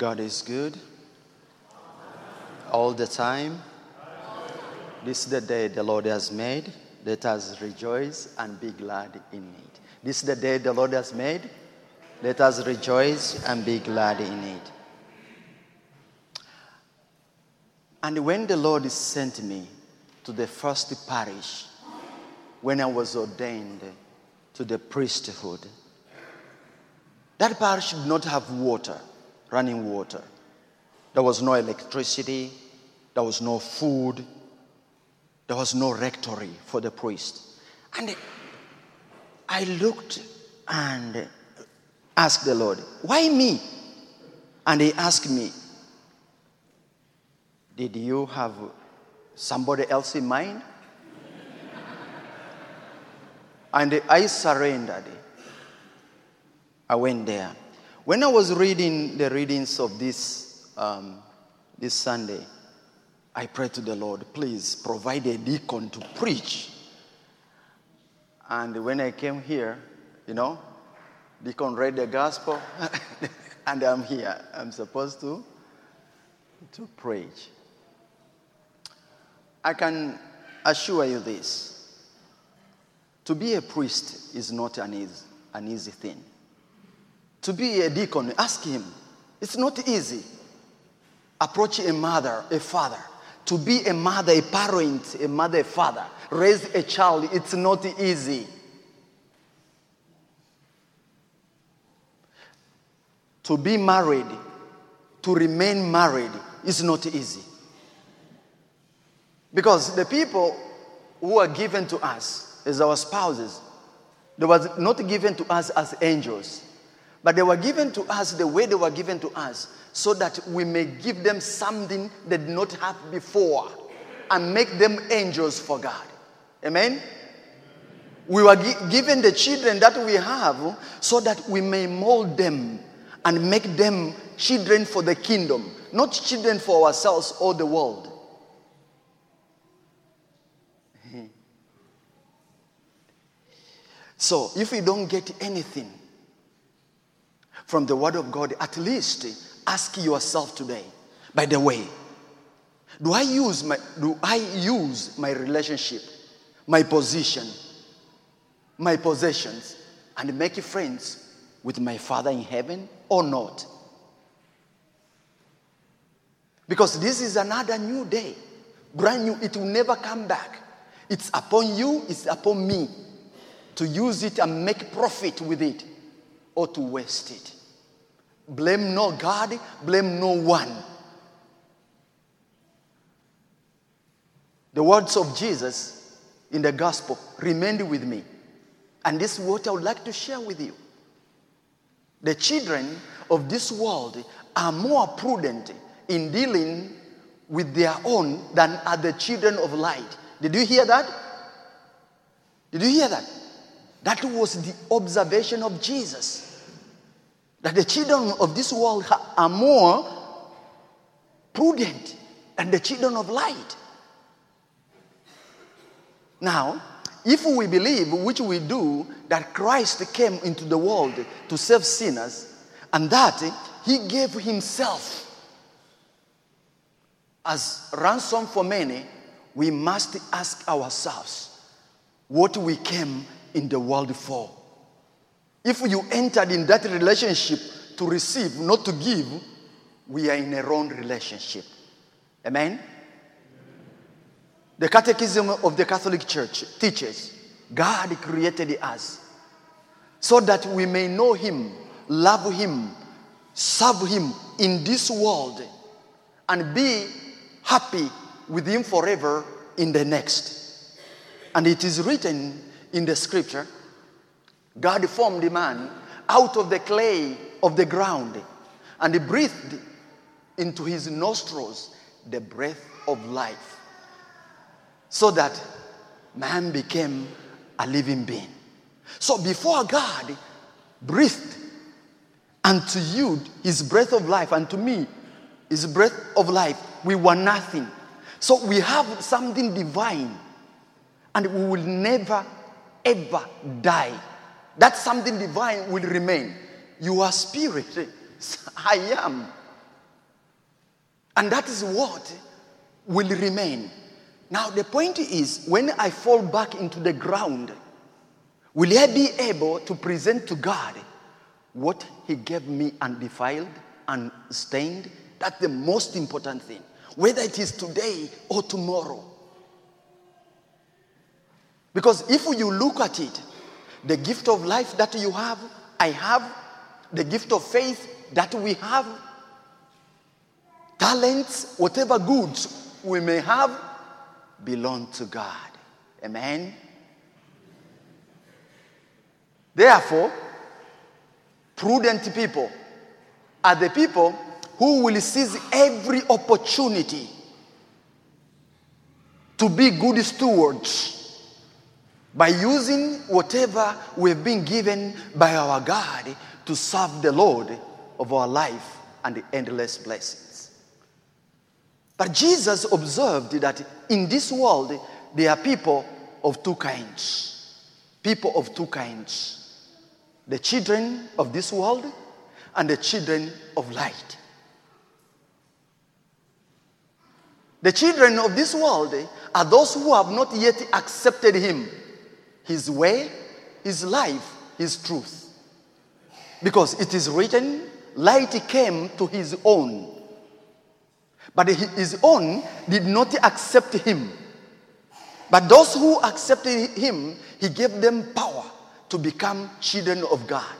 God is good all the time. This is the day the Lord has made. Let us rejoice and be glad in it. This is the day the Lord has made. Let us rejoice and be glad in it. And when the Lord sent me to the first parish, when I was ordained to the priesthood, that parish did not have water, running water. There was no electricity, there was no food, there was no rectory for the priest. And I looked and asked the Lord, Why me? And he asked me, Did you have somebody else in mind? and I surrendered. I went there. When I was reading the readings of this, um, this Sunday, I prayed to the Lord, please provide a deacon to preach. And when I came here, you know, deacon read the gospel, and I'm here. I'm supposed to, to preach. I can assure you this to be a priest is not an easy, an easy thing. To be a deacon, ask him. It's not easy. Approach a mother, a father. To be a mother, a parent, a mother, a father, raise a child, it's not easy. To be married, to remain married, is not easy. Because the people who are given to us as our spouses, they was not given to us as angels, but they were given to us the way they were given to us, so that we may give them something they did not have before and make them angels for God. Amen? We were gi- given the children that we have so that we may mold them and make them children for the kingdom, not children for ourselves or the world. So, if we don't get anything from the Word of God, at least ask yourself today. By the way, do I use my do I use my relationship, my position, my possessions, and make friends with my Father in heaven or not? Because this is another new day, brand new. It will never come back. It's upon you. It's upon me to use it and make profit with it or to waste it. Blame no God, blame no one. The words of Jesus in the gospel remained with me. And this is what I would like to share with you. The children of this world are more prudent in dealing with their own than are the children of light. Did you hear that? Did you hear that? That was the observation of Jesus. That the children of this world are more prudent than the children of light. Now, if we believe, which we do, that Christ came into the world to save sinners and that he gave himself as ransom for many, we must ask ourselves what we came in the world for. If you entered in that relationship to receive, not to give, we are in a wrong relationship. Amen? The Catechism of the Catholic Church teaches God created us so that we may know Him, love Him, serve Him in this world, and be happy with Him forever in the next. And it is written in the scripture God formed a man out of the clay of the ground and he breathed into his nostrils the breath of life so that man became a living being. So before God breathed unto you his breath of life, and to me his breath of life, we were nothing. So we have something divine, and we will never ever die. That something divine will remain. You are spirit. I am. And that is what will remain. Now, the point is when I fall back into the ground, will I be able to present to God what He gave me undefiled, unstained? That's the most important thing, whether it is today or tomorrow. Because if you look at it, the gift of life that you have, I have, the gift of faith that we have, talents, whatever goods we may have, belong to God. Amen. Therefore, prudent people are the people who will seize every opportunity to be good stewards by using whatever we've been given by our God to serve the Lord of our life and the endless blessings. But Jesus observed that in this world there are people of two kinds. People of two kinds the children of this world and the children of light. The children of this world are those who have not yet accepted Him his way, His life, His truth. Because it is written, light came to His own. But His own did not accept Him. But those who accepted Him, He gave them power to become children of God.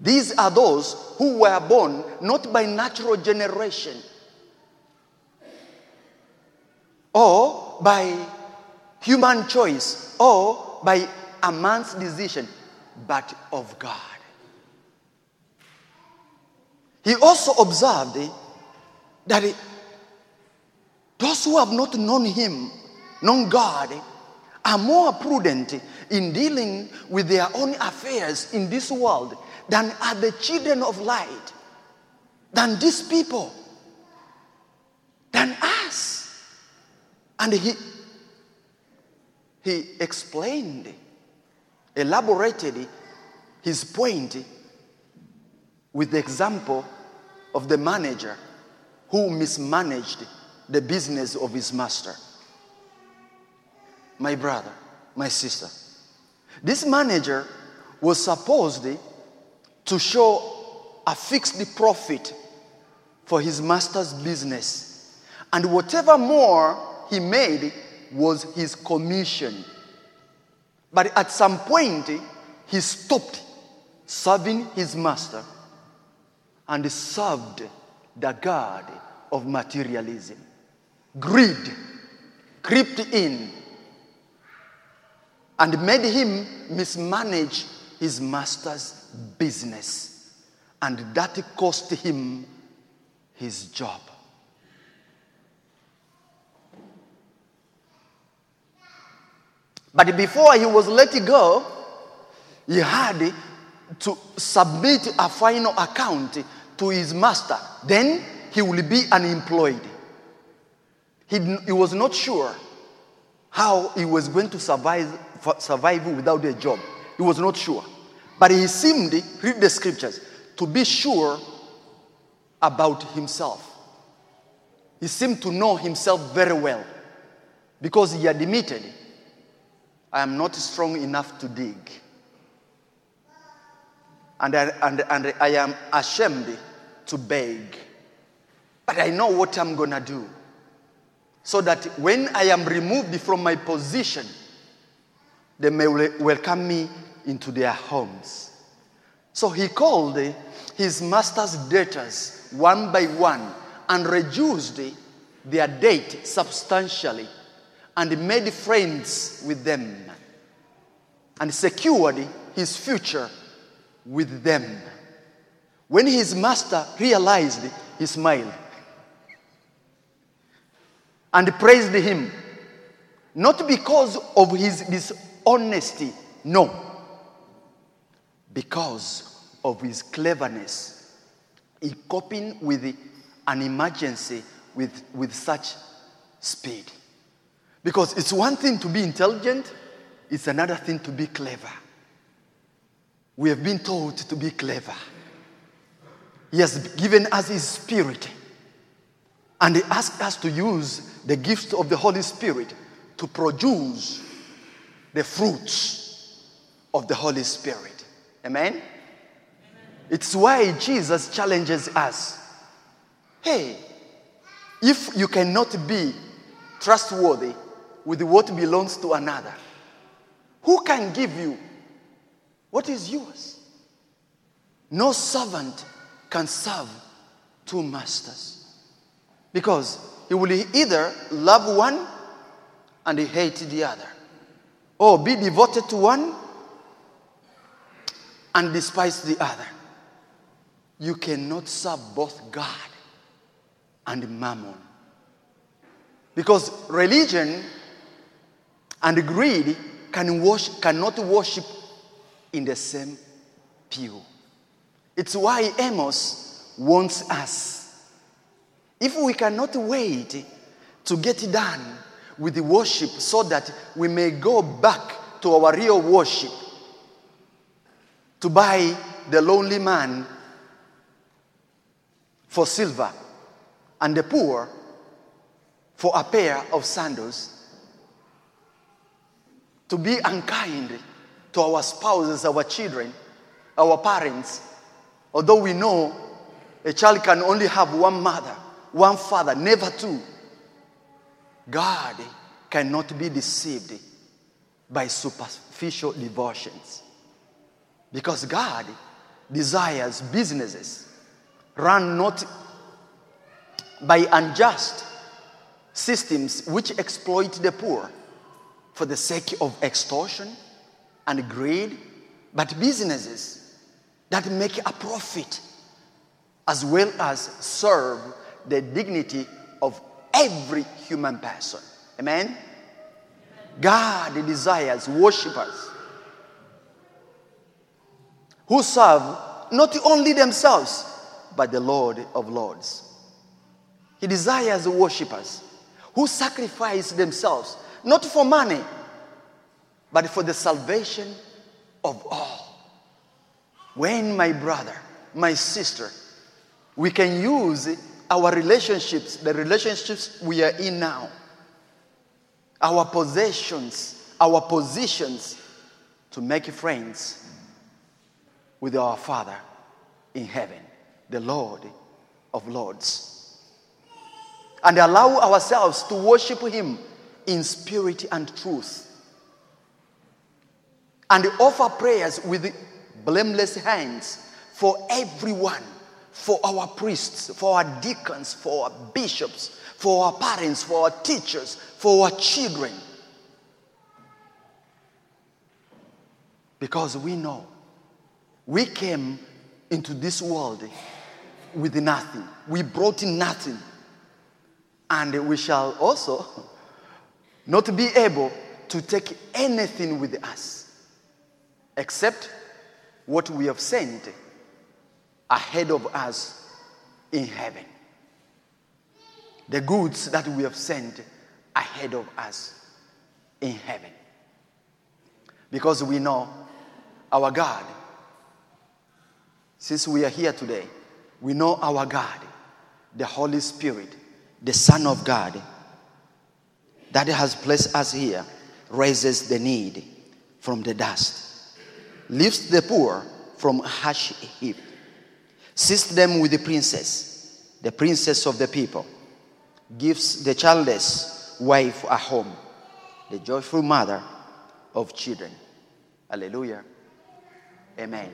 These are those who were born not by natural generation or by human choice or by a man's decision, but of God. He also observed eh, that eh, those who have not known Him, known God, eh, are more prudent in dealing with their own affairs in this world than are the children of light, than these people, than us. And he he explained, elaborated his point with the example of the manager who mismanaged the business of his master. My brother, my sister, this manager was supposed to show a fixed profit for his master's business. And whatever more he made, was his commission. But at some point, he stopped serving his master and served the God of materialism. Greed crept in and made him mismanage his master's business. And that cost him his job. But before he was let go, he had to submit a final account to his master. Then he will be unemployed. He, he was not sure how he was going to survive, survive without a job. He was not sure. But he seemed, read the scriptures, to be sure about himself. He seemed to know himself very well because he admitted I am not strong enough to dig. And I, and, and I am ashamed to beg. But I know what I'm going to do. So that when I am removed from my position, they may welcome me into their homes. So he called his master's debtors one by one and reduced their debt substantially and made friends with them and secured his future with them. When his master realized, he smiled and praised him, not because of his dishonesty, no, because of his cleverness in coping with an emergency with, with such speed. Because it's one thing to be intelligent, it's another thing to be clever. We have been told to be clever. He has given us His Spirit And he asked us to use the gift of the Holy Spirit to produce the fruits of the Holy Spirit. Amen? It's why Jesus challenges us. Hey, if you cannot be trustworthy with what belongs to another, who can give you what is yours? No servant can serve two masters because he will either love one and hate the other, or be devoted to one and despise the other. You cannot serve both God and mammon. Because religion and greed can worship, cannot worship in the same pew. It's why Amos wants us. If we cannot wait to get done with the worship so that we may go back to our real worship, to buy the lonely man for silver and the poor for a pair of sandals, to be unkind to our spouses, our children, our parents, although we know a child can only have one mother, one father, never two. God cannot be deceived by superficial devotions because God desires businesses run not by unjust systems which exploit the poor for the sake of extortion and greed, but businesses that make a profit as well as serve the dignity of every human person. Amen? God desires worshippers who serve not only themselves, but the Lord of Lords. He desires worshippers who sacrifice themselves, not for money, but for the salvation of all. When, my brother, my sister, we can use our relationships, the relationships we are in now, our possessions, our positions, to make friends with our Father in heaven, the Lord of Lords, and allow ourselves to worship Him in spirit and truth, and offer prayers with blameless hands for everyone, for our priests, for our deacons, for our bishops, for our parents, for our teachers, for our children. Because we know we came into this world with nothing. We brought in nothing. And we shall also not be able to take anything with us except what we have sent ahead of us in heaven. The goods that we have sent ahead of us in heaven. Because we know our God since we are here today, we know our God, the Holy Spirit, the Son of God, that has placed us here, raises the need from the dust, lifts the poor from harsh heap, sees them with the princess, the princess of the people, gives the childless wife a home, the joyful mother of children. Hallelujah. Amen.